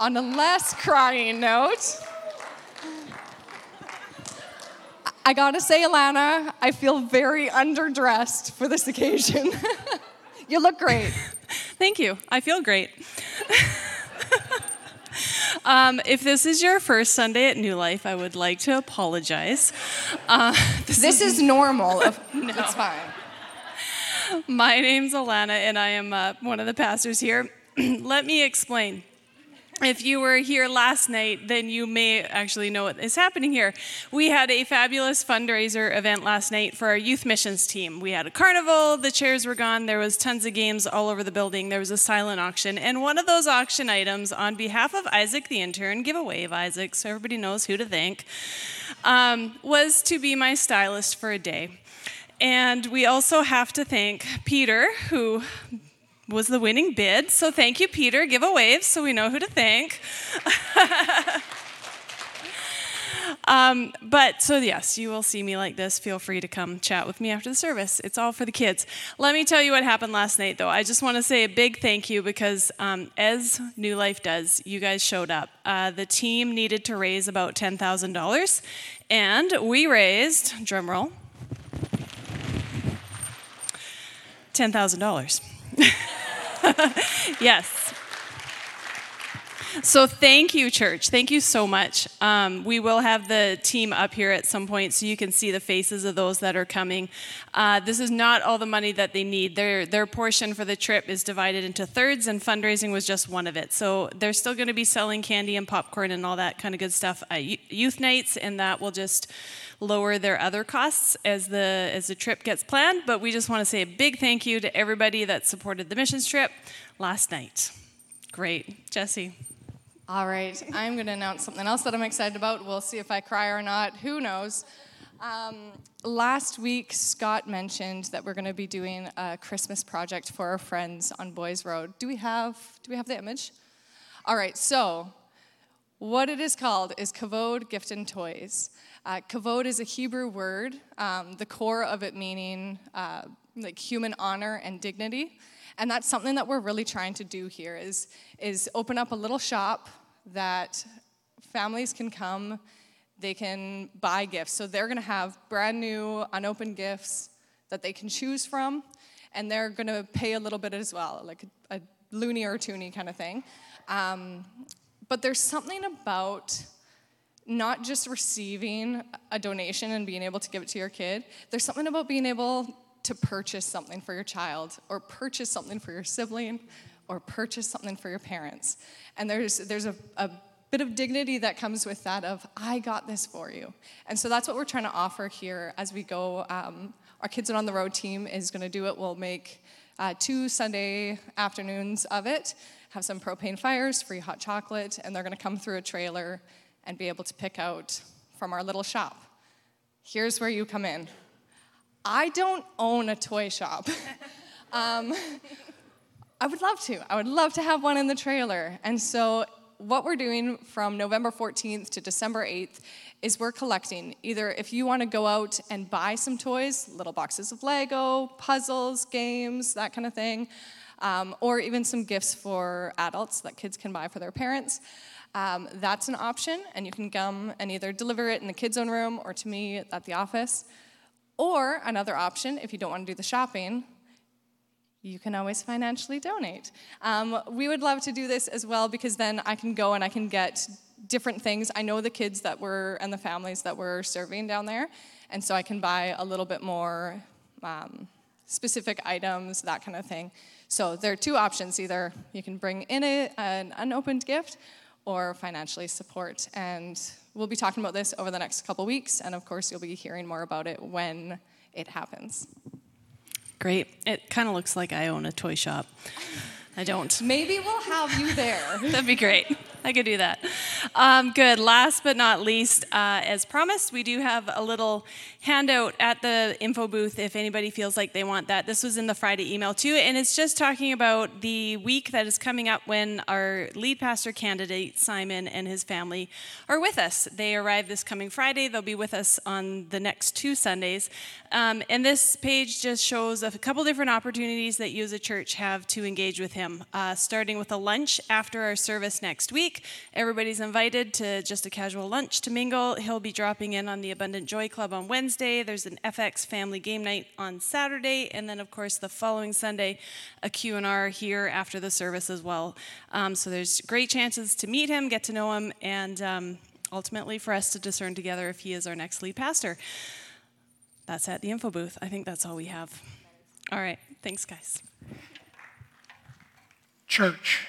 on a less crying note, I gotta say, Alana, I feel very underdressed for this occasion. you look great. Thank you. I feel great. um, if this is your first Sunday at New Life, I would like to apologize. Uh, this, this is, is, normal. no. It's fine. My name's Alana, and I am uh, one of the pastors here. Let me explain. If you were here last night, then you may actually know what is happening here. We had a fabulous fundraiser event last night for our youth missions team. We had a carnival, the chairs were gone, there was tons of games all over the building, there was a silent auction, and one of those auction items, on behalf of Isaac the intern, give a wave, Isaac, so everybody knows who to thank, um, was to be my stylist for a day. And we also have to thank Peter, who was the winning bid. So thank you, Peter. Give a wave so we know who to thank. um, but so, yes, you will see me like this. Feel free to come chat with me after the service. It's all for the kids. Let me tell you what happened last night, though. I just want to say a big thank you because, um, as New Life does, you guys showed up. Uh, the team needed to raise about $10,000, and we raised, drumroll, $10,000. yes. So thank you, church. Thank you so much. Um, we will have the team up here at some point so you can see the faces of those that are coming. Uh, this is not all the money that they need. Their, their portion for the trip is divided into thirds, and fundraising was just one of it. So they're still going to be selling candy and popcorn and all that kind of good stuff at youth nights, and that will just lower their other costs as the as the trip gets planned. But we just want to say a big thank you to everybody that supported the missions trip last night. Great, Jesse. All right, I'm going to announce something else that I'm excited about. We'll see if I cry or not. Who knows? Um, last week, Scott mentioned that we're going to be doing a Christmas project for our friends on Boys Road. Do we have Do we have the image? All right. So, what it is called is Kavod Gift and Toys. Uh, kavod is a Hebrew word, um, the core of it meaning uh, like human honor and dignity. And that's something that we're really trying to do here is, is open up a little shop that families can come, they can buy gifts. So they're gonna have brand new, unopened gifts that they can choose from, and they're gonna pay a little bit as well, like a, a loonie or toonie kind of thing. Um, but there's something about not just receiving a donation and being able to give it to your kid, there's something about being able to purchase something for your child or purchase something for your sibling or purchase something for your parents. And there's, there's a, a bit of dignity that comes with that of i got this for you and so that's what we're trying to offer here as we go um, our kids on the road team is going to do it we'll make uh, two sunday afternoons of it have some propane fires free hot chocolate and they're going to come through a trailer and be able to pick out from our little shop. Here's where you come in. I don't own a toy shop. um, I would love to. I would love to have one in the trailer. And so, what we're doing from November 14th to December 8th is we're collecting either if you want to go out and buy some toys, little boxes of Lego, puzzles, games, that kind of thing, um, or even some gifts for adults that kids can buy for their parents. Um, that's an option, and you can come and either deliver it in the kids' own room or to me at the office. Or another option, if you don't want to do the shopping, you can always financially donate. Um, we would love to do this as well because then I can go and I can get different things. I know the kids that were and the families that were serving down there, and so I can buy a little bit more um, specific items, that kind of thing. So there are two options either you can bring in a, an unopened gift or financially support. And we'll be talking about this over the next couple weeks, and of course, you'll be hearing more about it when it happens. Great. It kind of looks like I own a toy shop. I don't. Maybe we'll have you there. That'd be great. I could do that. Um, good. Last but not least, uh, as promised, we do have a little handout at the info booth if anybody feels like they want that. This was in the Friday email too, and it's just talking about the week that is coming up when our lead pastor candidate, Simon, and his family are with us. They arrive this coming Friday. They'll be with us on the next two Sundays. Um, and this page just shows a couple different opportunities that you as a church have to engage with him. Uh, starting with a lunch after our service next week. Everybody's invited to just a casual lunch to mingle. He'll be dropping in on the Abundant Joy Club on Wednesday. There's an FX family game night on Saturday, and then of course the following Sunday, a Q&R here after the service as well. Um, so there's great chances to meet him, get to know him, and um, ultimately for us to discern together if he is our next lead pastor. That's at the info booth. I think that's all we have. All right. Thanks, guys. Church,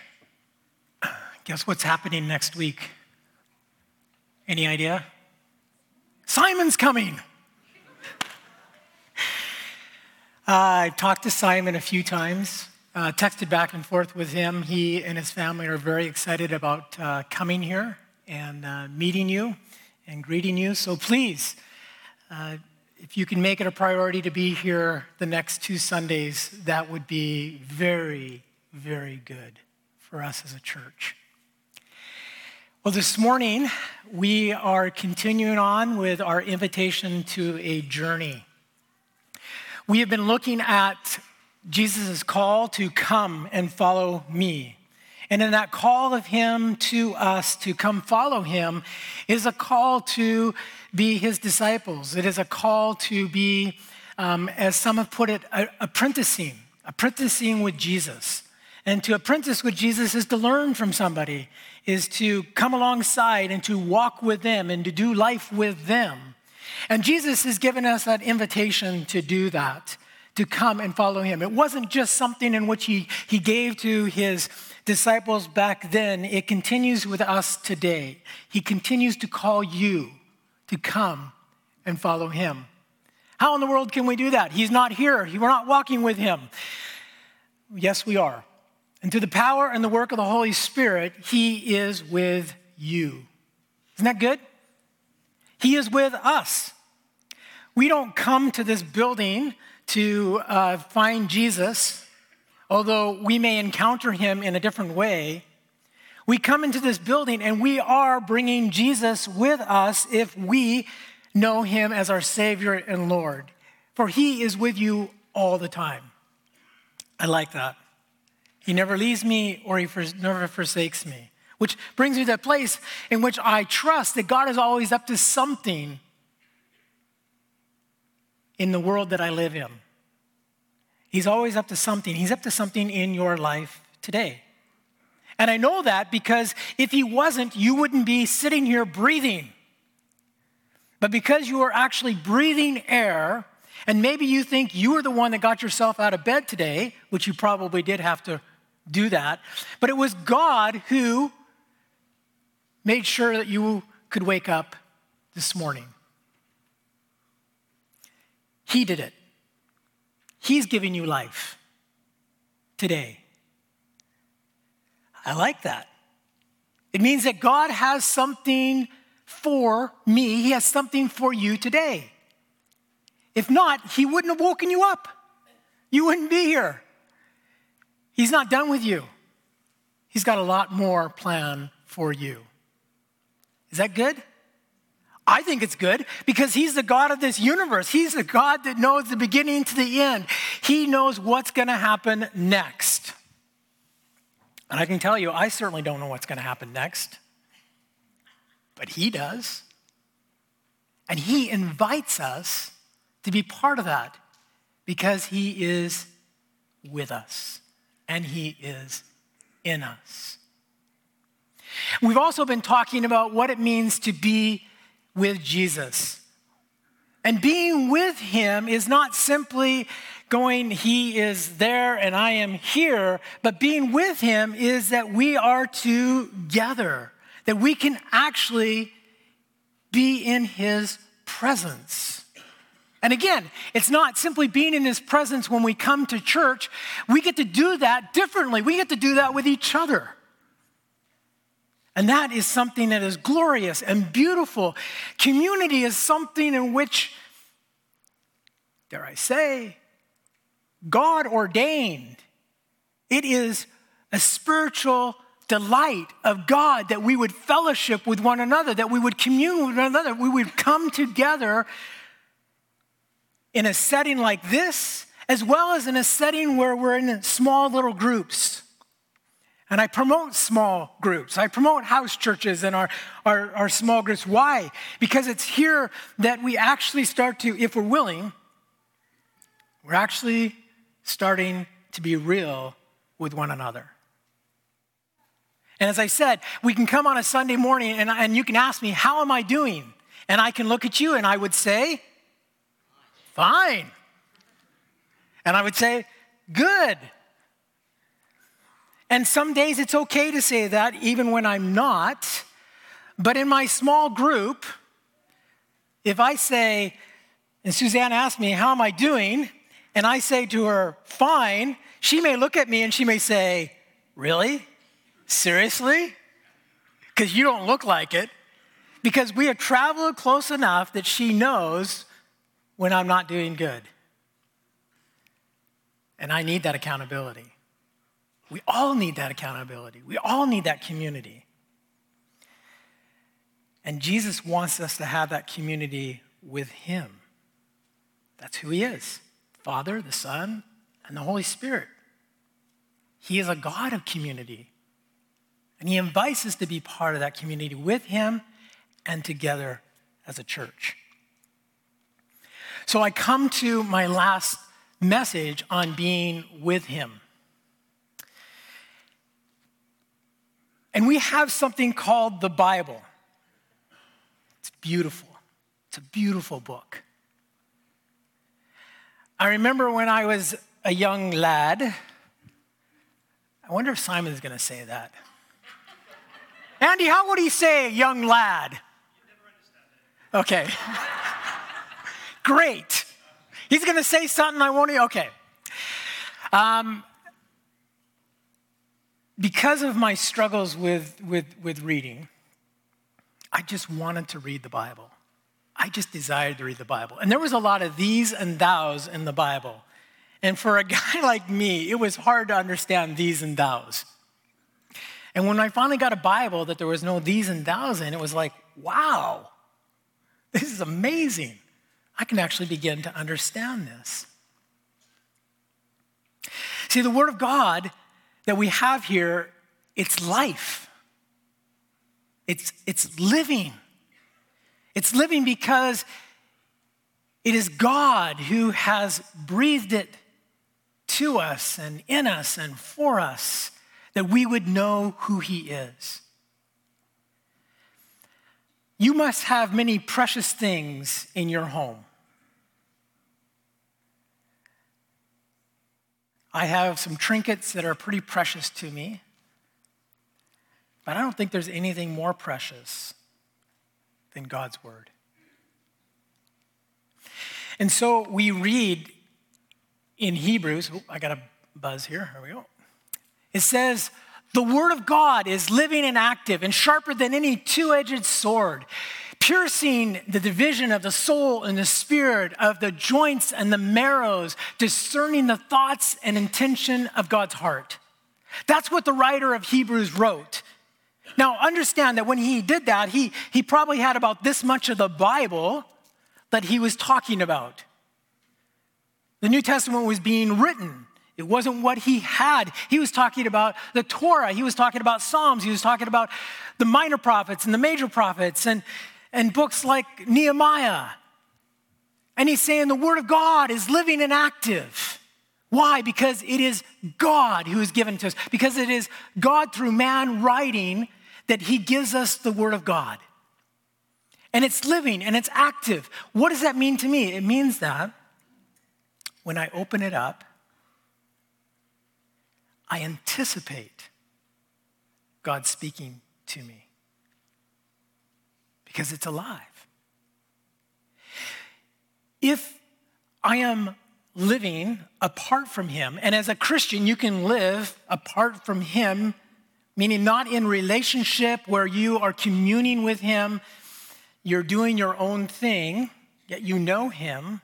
guess what's happening next week? Any idea? Simon's coming. Uh, I've talked to Simon a few times, uh, texted back and forth with him. He and his family are very excited about uh, coming here and uh, meeting you and greeting you. So please, uh, if you can make it a priority to be here the next two Sundays, that would be very, very good for us as a church. Well, this morning, we are continuing on with our invitation to a journey. We have been looking at Jesus' call to come and follow me. And in that call of him to us to come follow him is a call to be his disciples. It is a call to be, um, as some have put it, apprenticing, apprenticing with Jesus. And to apprentice with Jesus is to learn from somebody, is to come alongside and to walk with them and to do life with them. And Jesus has given us that invitation to do that, to come and follow him. It wasn't just something in which he, he gave to his disciples back then, it continues with us today. He continues to call you to come and follow him. How in the world can we do that? He's not here, we're not walking with him. Yes, we are. And through the power and the work of the Holy Spirit, he is with you. Isn't that good? He is with us. We don't come to this building to uh, find Jesus although we may encounter him in a different way, we come into this building and we are bringing Jesus with us if we know him as our Savior and Lord. For he is with you all the time. I like that. He never leaves me or he never forsakes me, which brings me to that place in which I trust that God is always up to something in the world that I live in. He's always up to something. He's up to something in your life today. And I know that because if he wasn't, you wouldn't be sitting here breathing. But because you are actually breathing air, and maybe you think you were the one that got yourself out of bed today, which you probably did have to do that, but it was God who made sure that you could wake up this morning. He did it. He's giving you life today. I like that. It means that God has something for me, He has something for you today. If not, He wouldn't have woken you up. You wouldn't be here. He's not done with you. He's got a lot more planned for you. Is that good? I think it's good because he's the God of this universe. He's the God that knows the beginning to the end. He knows what's going to happen next. And I can tell you, I certainly don't know what's going to happen next, but he does. And he invites us to be part of that because he is with us and he is in us. We've also been talking about what it means to be with Jesus. And being with him is not simply going, he is there and I am here, but being with him is that we are together, that we can actually be in his presence. And again, it's not simply being in his presence when we come to church. We get to do that differently. We get to do that with each other. And that is something that is glorious and beautiful. Community is something in which, dare I say, God ordained. It is a spiritual delight of God that we would fellowship with one another, that we would commune with one another, we would come together in a setting like this, as well as in a setting where we're in small little groups And I promote small groups. I promote house churches and our, our, our, small groups. Why? Because it's here that we actually start to, if we're willing, we're actually starting to be real with one another. And as I said, we can come on a Sunday morning and, and you can ask me, How am I doing? And I can look at you and I would say, Fine. And I would say, Good. And some days it's okay to say that, even when I'm not. But in my small group, if I say, and Suzanne asked me, How am I doing? And I say to her, Fine, she may look at me and she may say, Really? Seriously? Because you don't look like it. Because we have traveled close enough that she knows when I'm not doing good. And I need that accountability. We all need that accountability. We all need that community. And Jesus wants us to have that community with Him. That's who He is Father, the Son, and the Holy Spirit. He is a God of community. And He invites us to be part of that community with Him and together as a church. So I come to my last message on being with Him. And we have something called the Bible. It's beautiful, it's a beautiful book. I remember when I was a young lad. I wonder if Simon's going to say that. Andy, how would he say young lad? Okay. Great. He's going to say something I won't. Okay. Um, because of my struggles with, with, with reading, I just wanted to read the Bible. I just desired to read the Bible. And there was a lot of these and thous in the Bible. And for a guy like me, it was hard to understand these and thous. And when I finally got a Bible that there was no these and thous in, it was like, wow, this is amazing. I can actually begin to understand this. See, the Word of God that we have here, it's life. It's, it's living. It's living because it is God who has breathed it to us and in us and for us that we would know who He is. You must have many precious things in your home. I have some trinkets that are pretty precious to me, but I don't think there's anything more precious than God's Word. And so we read in Hebrews, oh, I got a buzz here, here we go. It says, the Word of God is living and active and sharper than any two edged sword, piercing the division of the soul and the spirit, of the joints and the marrows, discerning the thoughts and intention of God's heart. That's what the writer of Hebrews wrote. Now, understand that when he did that, he, he probably had about this much of the Bible that he was talking about. The New Testament was being written. It wasn't what he had. He was talking about the Torah. He was talking about Psalms. He was talking about the minor prophets and the major prophets and, and books like Nehemiah. And he's saying the Word of God is living and active. Why? Because it is God who is given to us. Because it is God through man writing that he gives us the Word of God. And it's living and it's active. What does that mean to me? It means that when I open it up, I anticipate God speaking to me because it's alive. If I am living apart from Him, and as a Christian, you can live apart from Him, meaning not in relationship where you are communing with Him, you're doing your own thing, yet you know Him,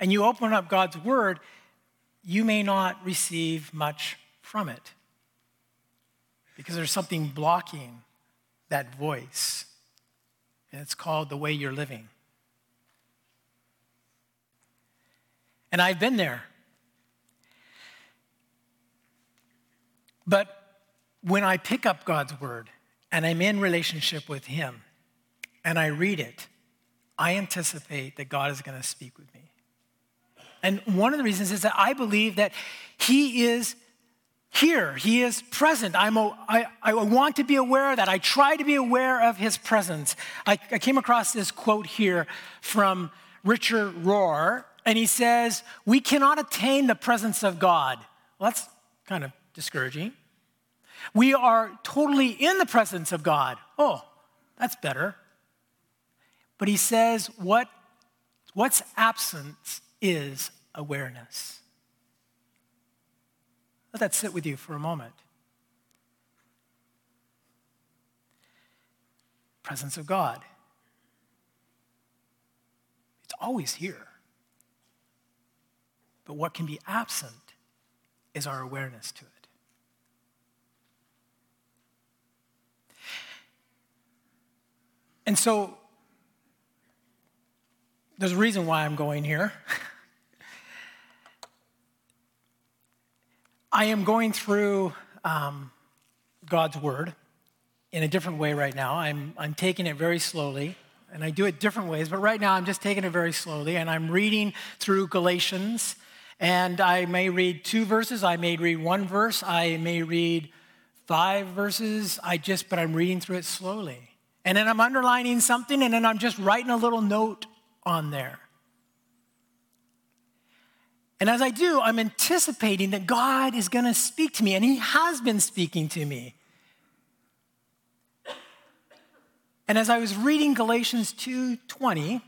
and you open up God's Word, you may not receive much from it because there's something blocking that voice, and it's called the way you're living. And I've been there. But when I pick up God's word and I'm in relationship with Him and I read it, I anticipate that God is going to speak with me. And one of the reasons is that I believe that He is here. He is present. I'm a, I, I want to be aware of that. I try to be aware of His presence. I, I came across this quote here from Richard Rohr, and he says, We cannot attain the presence of God. Well, that's kind of discouraging. We are totally in the presence of God. Oh, that's better. But he says, what, what's absent is awareness. Let that sit with you for a moment. Presence of God. It's always here. But what can be absent is our awareness to it. And so there's a reason why I'm going here. I am going through um, God's Word in a different way right now. I'm, I'm taking it very slowly, and I do it different ways, but right now I'm just taking it very slowly, and I'm reading through Galatians. And I may read two verses, I may read one verse, I may read five verses. I just, but I'm reading through it slowly. And then I'm underlining something, and then I'm just writing a little note on there. And as I do, I'm anticipating that God is going to speak to me, and He has been speaking to me. And as I was reading Galatians 2:20,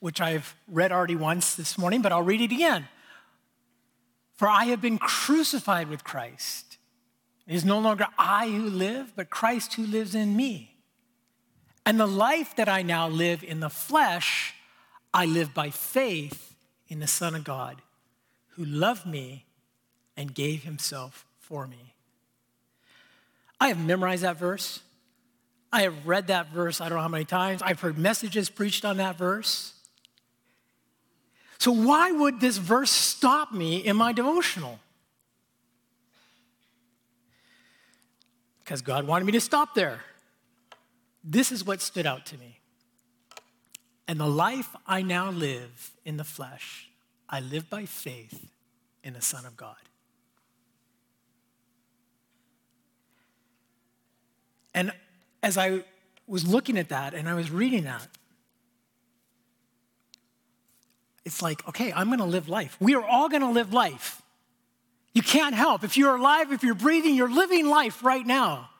which I've read already once this morning, but I'll read it again. For I have been crucified with Christ. It is no longer I who live, but Christ who lives in me. And the life that I now live in the flesh, I live by faith in the Son of God, who loved me and gave himself for me. I have memorized that verse. I have read that verse I don't know how many times. I've heard messages preached on that verse. So, why would this verse stop me in my devotional? because God wanted me to stop there. This is what stood out to me. And the life I now live in the flesh, I live by faith in the Son of God. And as I was looking at that and I was reading that, it's like, okay, I'm going to live life. We are all going to live life. You can't help. If you're alive, if you're breathing, you're living life right now.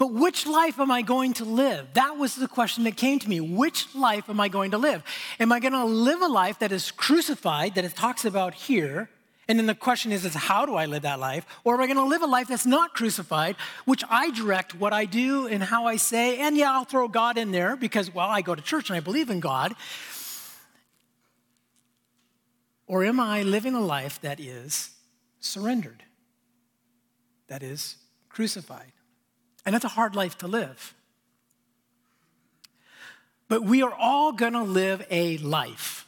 But which life am I going to live? That was the question that came to me. Which life am I going to live? Am I going to live a life that is crucified, that it talks about here? And then the question is, is how do I live that life? Or am I going to live a life that's not crucified, which I direct what I do and how I say? And yeah, I'll throw God in there because, well, I go to church and I believe in God. Or am I living a life that is surrendered, that is crucified. And that's a hard life to live. But we are all going to live a life.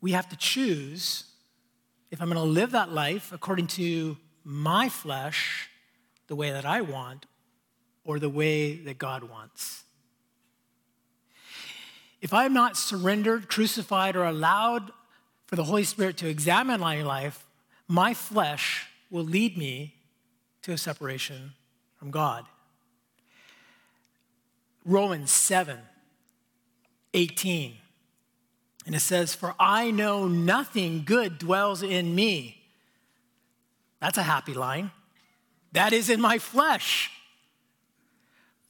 We have to choose if I'm going to live that life according to my flesh, the way that I want, or the way that God wants. If I'm not surrendered, crucified, or allowed for the Holy Spirit to examine my life, my flesh will lead me to a separation from God. Romans 7 18. And it says, For I know nothing good dwells in me. That's a happy line. That is in my flesh.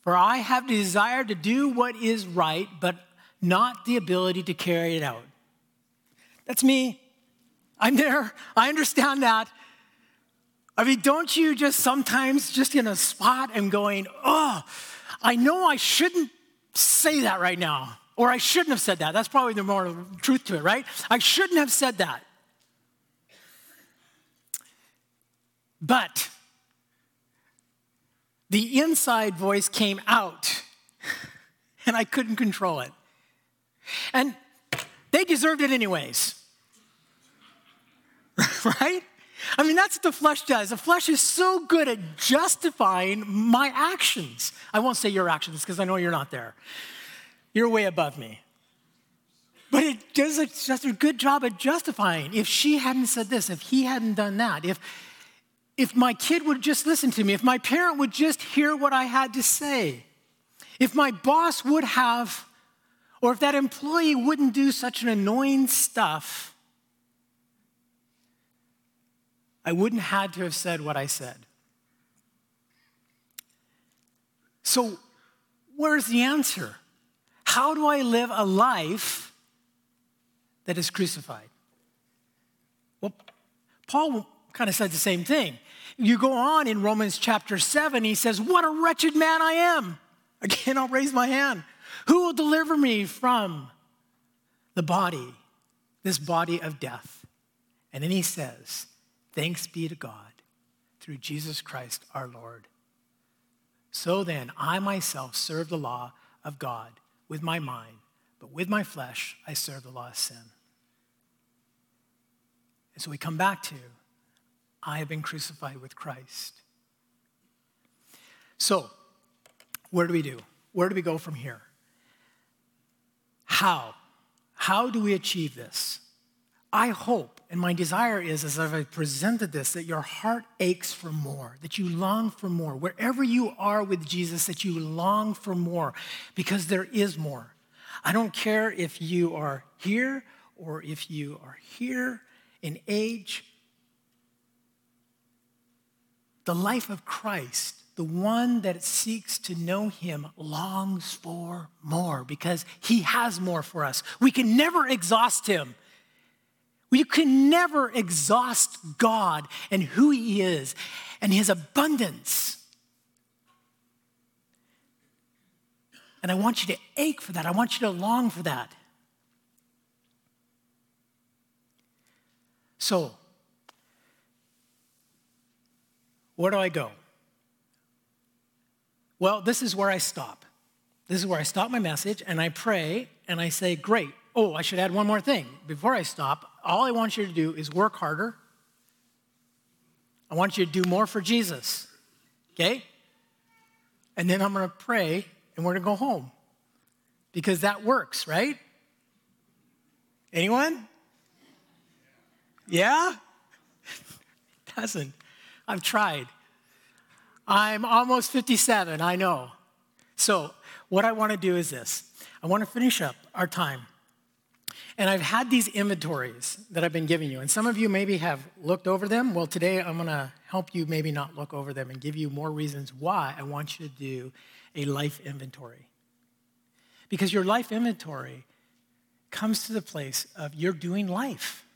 For I have the desire to do what is right, but not the ability to carry it out. That's me. I'm there. I understand that. I mean, don't you just sometimes just in a spot and going, oh, I know I shouldn't say that right now, or I shouldn't have said that. That's probably the more truth to it, right? I shouldn't have said that. But the inside voice came out, and I couldn't control it. And they deserved it anyways. right? I mean, that's what the flesh does. The flesh is so good at justifying my actions. I won't say your actions because I know you're not there. You're way above me. But it does a, a good job at justifying. If she hadn't said this, if he hadn't done that, if, if my kid would just listen to me, if my parent would just hear what I had to say, if my boss would have, or if that employee wouldn't do such an annoying stuff, I wouldn't had to have said what I said. So, where's the answer? How do I live a life that is crucified? Well, Paul kind of said the same thing. You go on in Romans chapter 7, he says, What a wretched man I am. Again, I'll raise my hand. Who will deliver me from the body, this body of death? And then he says, Thanks be to God through Jesus Christ our Lord. So then, I myself serve the law of God with my mind, but with my flesh, I serve the law of sin. And so we come back to, I have been crucified with Christ. So, where do we do? Where do we go from here? How? How do we achieve this? I hope, and my desire is, as I've presented this, that your heart aches for more, that you long for more. Wherever you are with Jesus, that you long for more, because there is more. I don't care if you are here or if you are here in age. The life of Christ the one that seeks to know him longs for more because he has more for us. We can never exhaust him. We can never exhaust God and who he is and his abundance. And I want you to ache for that. I want you to long for that. So, where do I go? Well, this is where I stop. This is where I stop my message and I pray and I say, Great. Oh, I should add one more thing. Before I stop, all I want you to do is work harder. I want you to do more for Jesus. Okay? And then I'm to pray and we're to go home. Because that works, right? Anyone? Yeah? It doesn't. I've tried. I'm almost 57, I know. So, what I want to do is this I want to finish up our time. And I've had these inventories that I've been giving you, and some of you maybe have looked over them. Well, today I'm going to help you maybe not look over them and give you more reasons why I want you to do a life inventory. Because your life inventory comes to the place of you're doing life.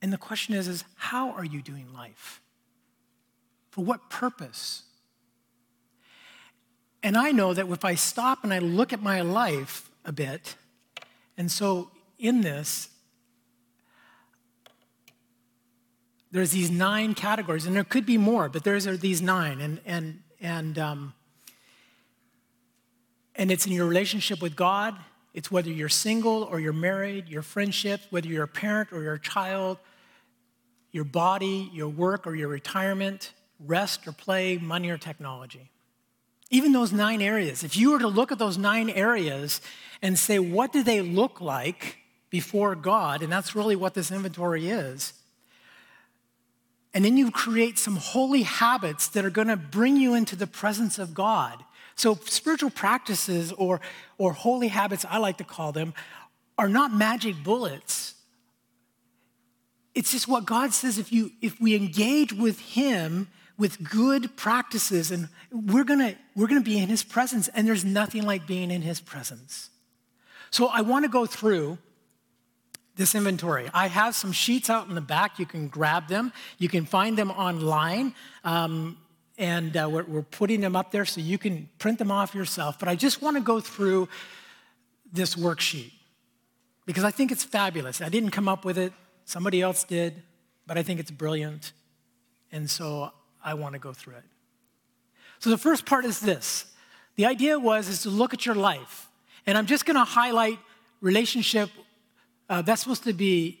And the question is, is how are you doing life? For what purpose? And I know that if I stop and I look at my life a bit, and so in this, there's these nine categories, and there could be more, but there's these nine, and and and um, and it's in your relationship with God. It's whether you're single or you're married, your friendships, whether you're a parent or you're a child, your body, your work or your retirement, rest or play, money or technology. Even those nine areas, if you were to look at those nine areas and say, what do they look like before God? And that's really what this inventory is. And then you create some holy habits that are going to bring you into the presence of God. So, spiritual practices or, or holy habits, I like to call them, are not magic bullets. It's just what God says if, you, if we engage with Him with good practices and we're gonna we're gonna be in his presence and there's nothing like being in his presence. So i want to go through this inventory. I have some sheets out in the back. You can grab them. You can find them online um, and uh, we're, we're putting them up there so you can print them off yourself. But i just want to go through this worksheet because i think it's fabulous. I didn't come up with it. Somebody else did but i think it's brilliant. And so I want to go through it. So the first part is this. The idea was is to look at your life. And I'm just going to highlight relationship. Uh, that's supposed to be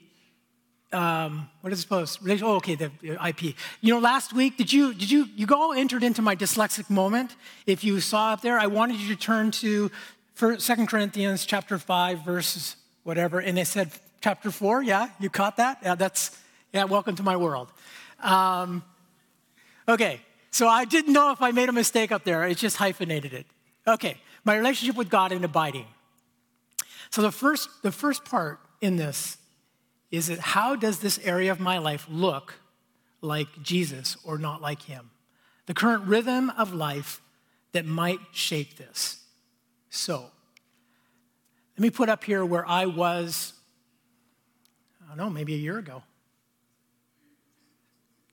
um, what is it supposed? Oh, okay, the IP. You know, last week, did you did you you all entered into my dyslexic moment? If you saw up there, I wanted you to turn to Second Corinthians chapter five, verses whatever, and it said chapter four. Yeah, you caught that? Yeah, that's yeah. Welcome to my world. Um, okay, so I didn't know if I made a mistake up there. It just hyphenated it. Okay, my relationship with God and abiding. So the first the first part in this is that how does this area of my life look like Jesus or not like him? The current rhythm of life that might shape this. So, let me put up here where I was, I don't know, maybe a year ago,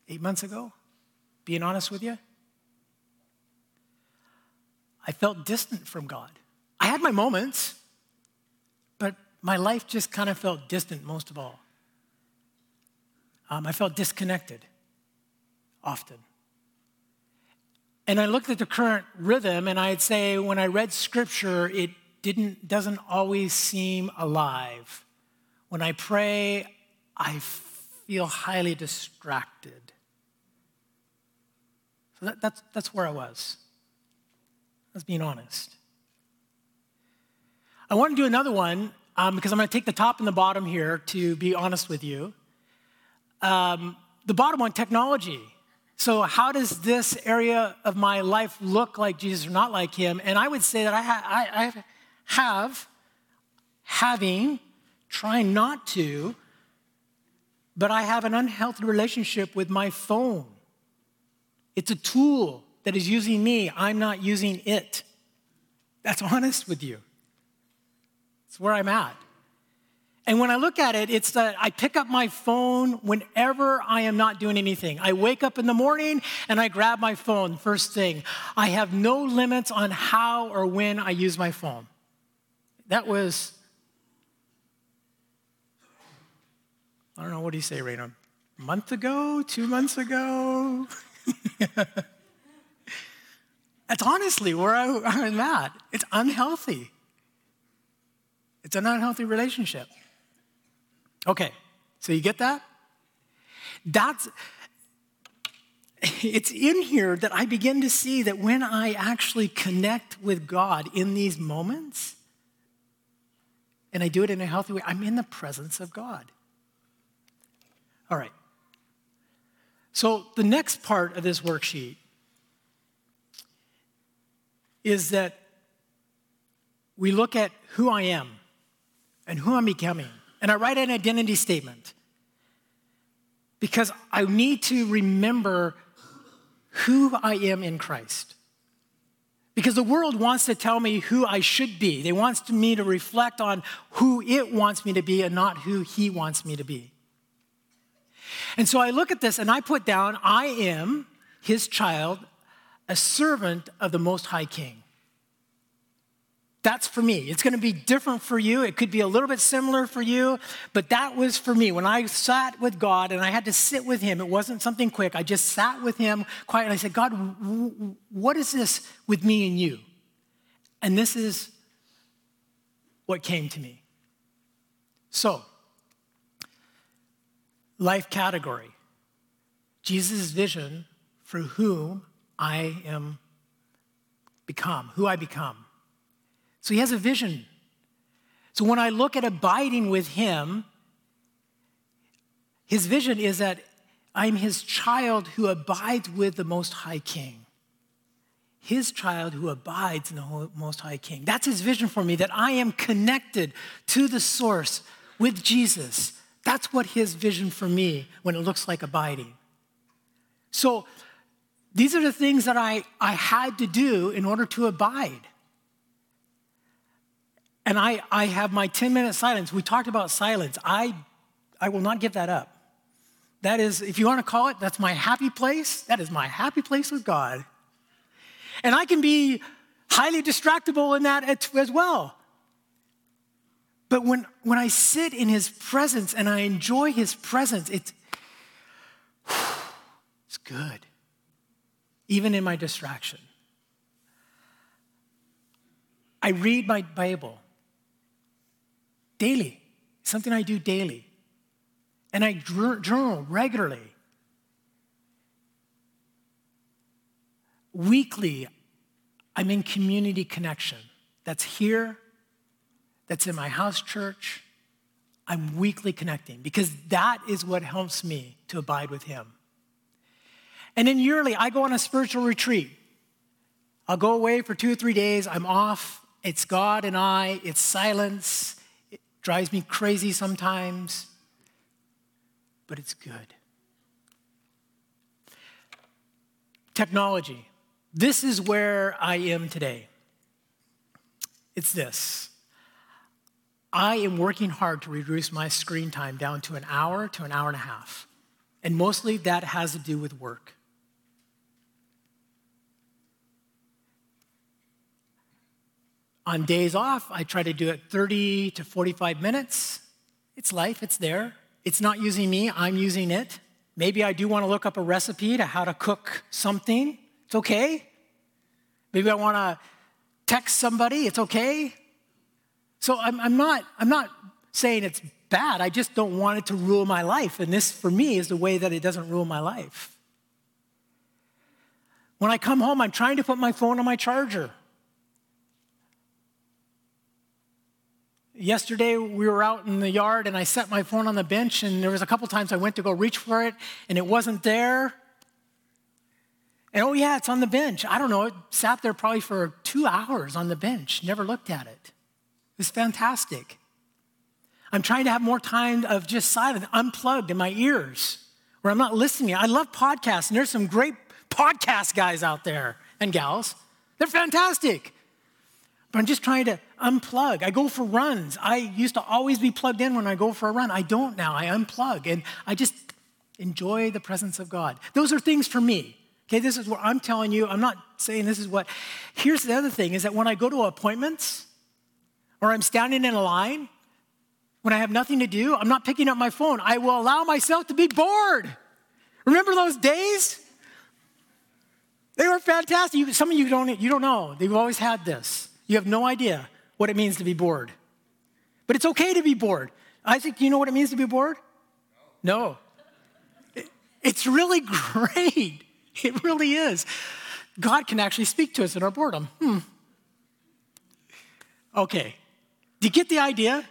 eight months ago, being honest with you. I felt distant from God. I had my moments, but my life just kind of felt distant most of all um, I felt disconnected often. And I looked at the current rhythm, and I'd say when I read scripture, it didn't, doesn't always seem alive. When I pray, I feel highly distracted. So that, that's, that's where I was. Let's being honest. I want to do another one um, because I'm going to take the top and the bottom here to be honest with you. Um, the bottom one, technology. So, how does this area of my life look like Jesus or not like him? And I would say that I, ha- I, I have, having, trying not to, but I have an unhealthy relationship with my phone. It's a tool that is using me, I'm not using it. That's honest with you. It's where I'm at. And when I look at it, it's that I pick up my phone whenever I am not doing anything. I wake up in the morning and I grab my phone first thing. I have no limits on how or when I use my phone. That was, I don't know, what do you say, Raina? A month ago? Two months ago? That's honestly where I, I'm at. It's unhealthy. It's an unhealthy relationship. Okay, so you get that? That's, it's in here that I begin to see that when I actually connect with God in these moments, and I do it in a healthy way, I'm in the presence of God. All right. So the next part of this worksheet is that we look at who I am and who I'm becoming and I write an identity statement because I need to remember who I am in Christ. Because the world wants to tell me who I should be. They want me to reflect on who it wants me to be and not who he wants me to be. And so I look at this and I put down, I am his child, a servant of the Most High King. That's for me. It's going to be different for you. It could be a little bit similar for you, but that was for me. When I sat with God and I had to sit with Him, it wasn't something quick. I just sat with Him quietly. I said, God, what is this with me and you? And this is what came to me. So, life category Jesus' vision for whom I am become, who I become. So he has a vision. So when I look at abiding with him, his vision is that I'm his child who abides with the Most High King. His child who abides in the Most High King. That's his vision for me, that I am connected to the source with Jesus. That's what his vision for me when it looks like abiding. So these are the things that I, I had to do in order to abide. And I, I have my 10 minute silence. We talked about silence. I, I will not give that up. That is, if you want to call it, that's my happy place. That is my happy place with God. And I can be highly distractible in that as well. But when, when I sit in his presence and I enjoy his presence, it's, it's good, even in my distraction. I read my Bible daily, something I do daily. and I journal regularly. Weekly, I'm in community connection. That's here, that's in my house church. I'm weekly connecting because that is what helps me to abide with Him. And then yearly, I go on a spiritual retreat. I'll go away for two or three days. I'm off. It's God and I, it's silence. It drives me crazy sometimes, but it's good. Technology. This is where I am today. It's this. I am working hard to reduce my screen time down to an hour to an hour and a half. And mostly that has to do with work. On days off, I try to do it 30 to 45 minutes. It's life, it's there. It's not using me, I'm using it. Maybe I do want to look up a recipe to how to cook something. It's okay. Maybe I want to text somebody. It's okay. So I'm, I'm, not, I'm not saying it's bad. I just don't want it to rule my life. And this, for me, is the way that it doesn't rule my life. When I come home, I'm trying to put my phone on my charger. Yesterday, we were out in the yard and I set my phone on the bench, and there was a couple times I went to go reach for it and it wasn't there. And oh, yeah, it's on the bench. I don't know, it sat there probably for two hours on the bench, never looked at it. It was fantastic. I'm trying to have more time of just silent, unplugged in my ears, where I'm not listening. I love podcasts, and there's some great podcast guys out there and gals. They're fantastic. But I'm just trying to unplug. I go for runs. I used to always be plugged in when I go for a run. I don't now. I unplug and I just enjoy the presence of God. Those are things for me. Okay, this is what I'm telling you. I'm not saying this is what. Here's the other thing is that when I go to appointments or I'm standing in a line, when I have nothing to do, I'm not picking up my phone. I will allow myself to be bored. Remember those days? They were fantastic. some of you don't, you don't know. They've always had this. You have no idea what it means to be bored. But it's okay to be bored. Isaac, do you know what it means to be bored? No. no. It's really great. It really is. God can actually speak to us in our boredom. Hmm. Okay. Do you get the idea?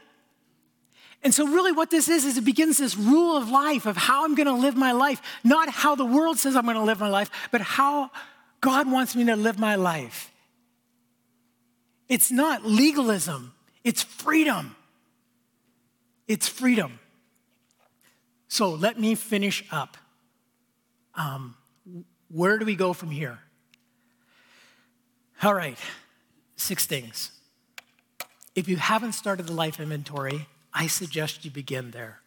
And so, really, what this is, is it begins this rule of life of how I'm going to live my life, not how the world says I'm going to live my life, but how God wants me to live my life. It's not legalism, it's freedom. It's freedom. So let me finish up. Um, where do we go from here? All right, six things. If you haven't started the life inventory, I suggest you begin there.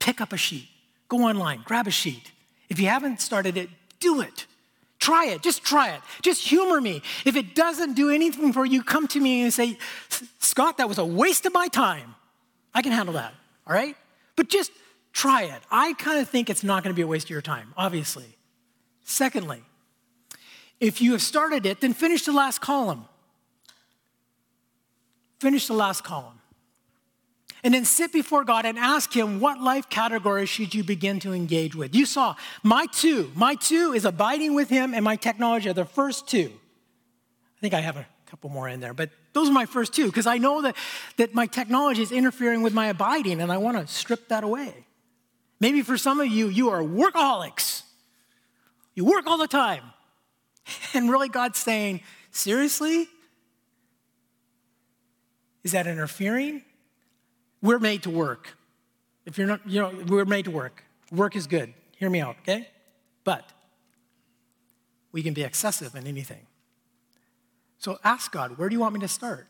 Pick up a sheet, go online, grab a sheet. If you haven't started it, do it. Try it. Just try it. Just humor me. If it doesn't do anything for you, come to me and say, Scott, that was a waste of my time. I can handle that. All right? But just try it. I kind of think it's not going to be a waste of your time, obviously. Secondly, if you have started it, then finish the last column. Finish the last column and then sit before God and ask Him, what life category should you begin to engage with? You saw my two. My two is abiding with Him, and my technology are the first two. I think I have a couple more in there, but those are my first two because I know that, that my technology is interfering with my abiding, and I want to strip that away. Maybe for some of you, you are workaholics. You work all the time. And really, God's saying, seriously? Is that interfering? We're made to work. If you're not, you know, we're made to work. Work is good. Hear me out, okay? But we can be excessive in anything. So ask God, where do you want me to start?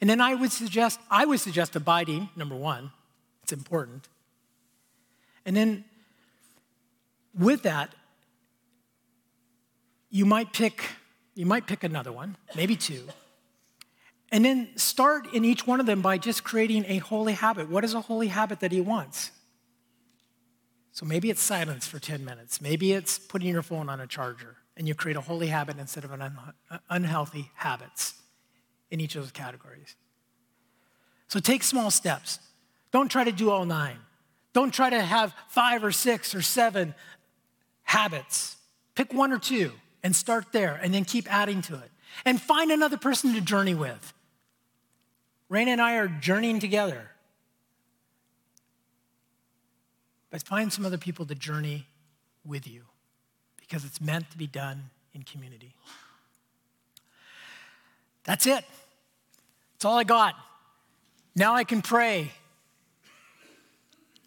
And then I would suggest, I would suggest abiding, number one. It's important. And then with that, you might pick, you might pick another one, maybe two. And then start in each one of them by just creating a holy habit. What is a holy habit that he wants? So maybe it's silence for 10 minutes. Maybe it's putting your phone on a charger and you create a holy habit instead of an un- uh, unhealthy habits in each of those categories. So take small steps. Don't try to do all nine. Don't try to have five or six or seven habits. Pick one or two and start there and then keep adding to it. And find another person to journey with. Raina and I are journeying together. But find some other people to journey with you because it's meant to be done in community. That's it. That's all I got. Now I can pray.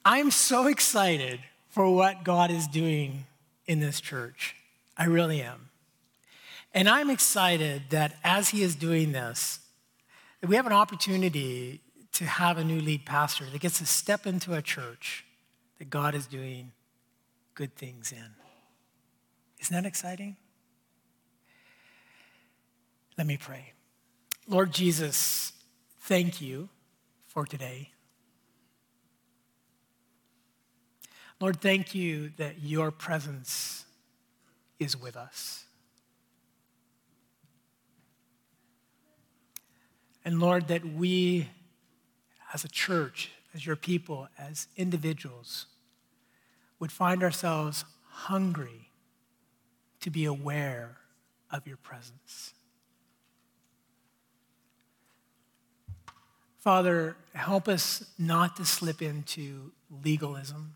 I'm so excited for what God is doing in this church. I really am. And I'm excited that as He is doing this, we have an opportunity to have a new lead pastor that gets to step into a church that God is doing good things in. Isn't that exciting? Let me pray. Lord Jesus, thank you for today. Lord, thank you that your presence is with us. And Lord, that we as a church, as your people, as individuals, would find ourselves hungry to be aware of your presence. Father, help us not to slip into legalism.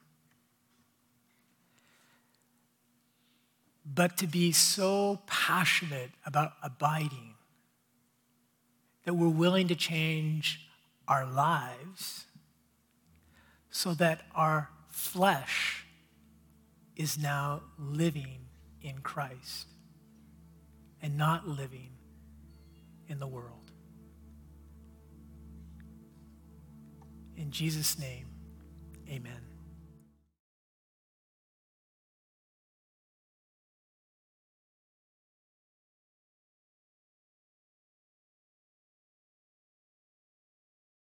but to be so passionate about abiding that we're willing to change our lives so that our flesh is now living in Christ and not living in the world. In Jesus' name, amen.